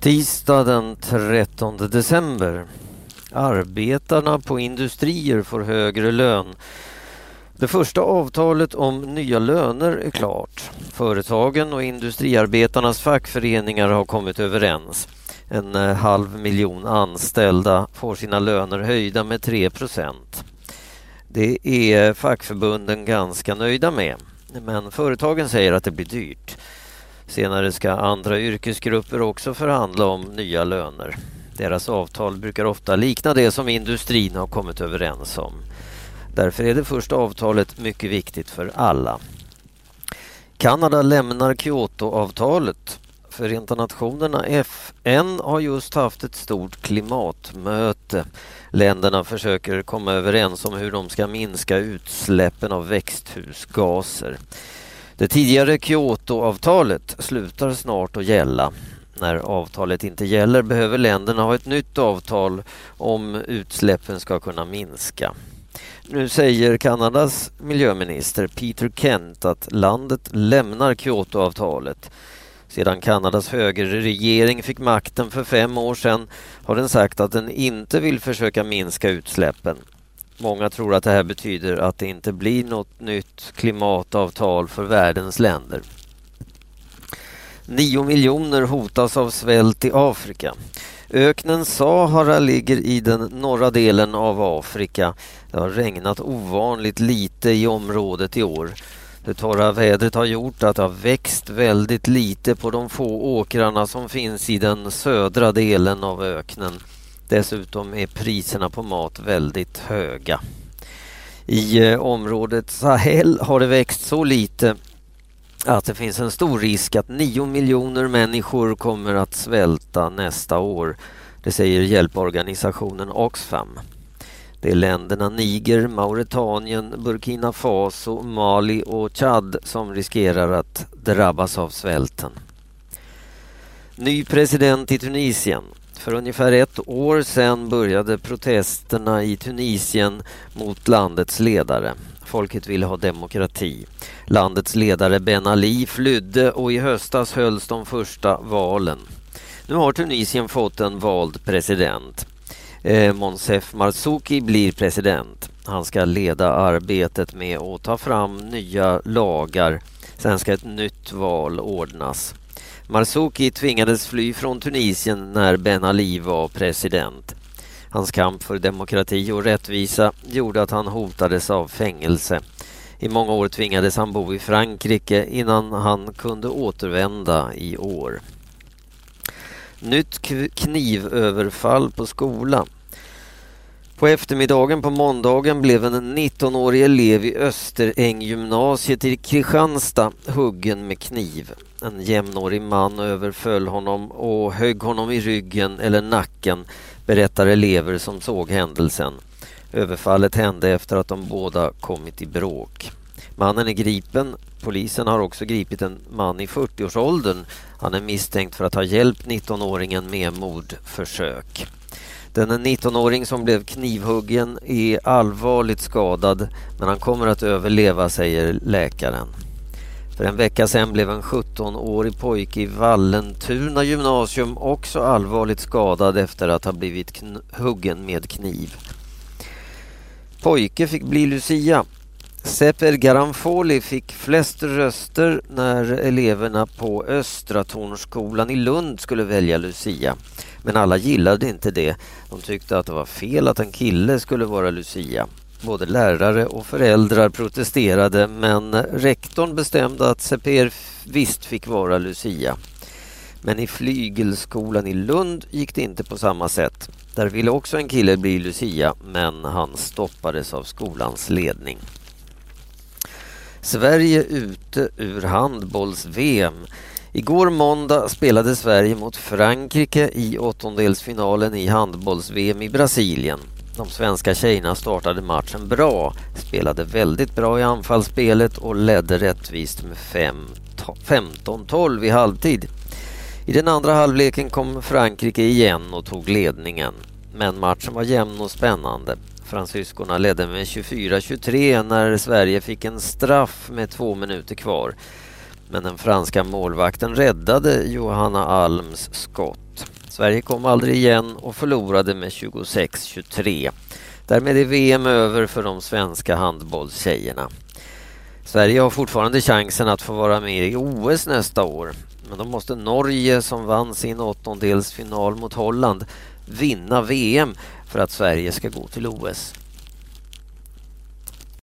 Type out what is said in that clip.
Tisdag den 13 december. Arbetarna på industrier får högre lön. Det första avtalet om nya löner är klart. Företagen och industriarbetarnas fackföreningar har kommit överens. En eh, halv miljon anställda får sina löner höjda med 3 procent. Det är fackförbunden ganska nöjda med. Men företagen säger att det blir dyrt. Senare ska andra yrkesgrupper också förhandla om nya löner. Deras avtal brukar ofta likna det som industrin har kommit överens om. Därför är det första avtalet mycket viktigt för alla. Kanada lämnar Kyotoavtalet. Förenta Nationerna, FN, har just haft ett stort klimatmöte. Länderna försöker komma överens om hur de ska minska utsläppen av växthusgaser. Det tidigare Kyotoavtalet slutar snart att gälla. När avtalet inte gäller behöver länderna ha ett nytt avtal om utsläppen ska kunna minska. Nu säger Kanadas miljöminister Peter Kent att landet lämnar Kyotoavtalet. Sedan Kanadas högerregering fick makten för fem år sedan har den sagt att den inte vill försöka minska utsläppen. Många tror att det här betyder att det inte blir något nytt klimatavtal för världens länder. Nio miljoner hotas av svält i Afrika. Öknen Sahara ligger i den norra delen av Afrika. Det har regnat ovanligt lite i området i år. Det torra vädret har gjort att det har växt väldigt lite på de få åkrarna som finns i den södra delen av öknen. Dessutom är priserna på mat väldigt höga. I eh, området Sahel har det växt så lite att det finns en stor risk att nio miljoner människor kommer att svälta nästa år. Det säger hjälporganisationen Oxfam. Det är länderna Niger, Mauretanien, Burkina Faso, Mali och Chad som riskerar att drabbas av svälten. Ny president i Tunisien. För ungefär ett år sedan började protesterna i Tunisien mot landets ledare. Folket ville ha demokrati. Landets ledare Ben Ali flydde och i höstas hölls de första valen. Nu har Tunisien fått en vald president. Eh, Monsef Marzouki blir president. Han ska leda arbetet med att ta fram nya lagar. Sen ska ett nytt val ordnas. Marzouki tvingades fly från Tunisien när Ben Ali var president. Hans kamp för demokrati och rättvisa gjorde att han hotades av fängelse. I många år tvingades han bo i Frankrike innan han kunde återvända i år. Nytt knivöverfall på skola. På eftermiddagen på måndagen blev en 19-årig elev i Österänggymnasiet i Kristianstad huggen med kniv. En jämnårig man överföll honom och högg honom i ryggen eller nacken, berättar elever som såg händelsen. Överfallet hände efter att de båda kommit i bråk. Mannen är gripen. Polisen har också gripit en man i 40-årsåldern. Han är misstänkt för att ha hjälpt 19-åringen med mordförsök. Den 19-åring som blev knivhuggen är allvarligt skadad men han kommer att överleva, säger läkaren. För en vecka sedan blev en 17-årig pojke i Vallentuna gymnasium också allvarligt skadad efter att ha blivit huggen med kniv. Pojke fick bli Lucia. Seper Garanfoli fick flest röster när eleverna på Östra Tornskolan i Lund skulle välja Lucia. Men alla gillade inte det. De tyckte att det var fel att en kille skulle vara Lucia. Både lärare och föräldrar protesterade men rektorn bestämde att Seper visst fick vara Lucia. Men i flygelskolan i Lund gick det inte på samma sätt. Där ville också en kille bli Lucia men han stoppades av skolans ledning. Sverige ute ur handbolls-VM. Igår måndag spelade Sverige mot Frankrike i åttondelsfinalen i handbolls-VM i Brasilien. De svenska tjejerna startade matchen bra, spelade väldigt bra i anfallsspelet och ledde rättvist med 15-12 i halvtid. I den andra halvleken kom Frankrike igen och tog ledningen. Men matchen var jämn och spännande. Fransyskorna ledde med 24-23 när Sverige fick en straff med två minuter kvar. Men den franska målvakten räddade Johanna Alms skott. Sverige kom aldrig igen och förlorade med 26-23. Därmed är VM över för de svenska handbollstjejerna. Sverige har fortfarande chansen att få vara med i OS nästa år. Men då måste Norge, som vann sin åttondelsfinal mot Holland, vinna VM för att Sverige ska gå till OS.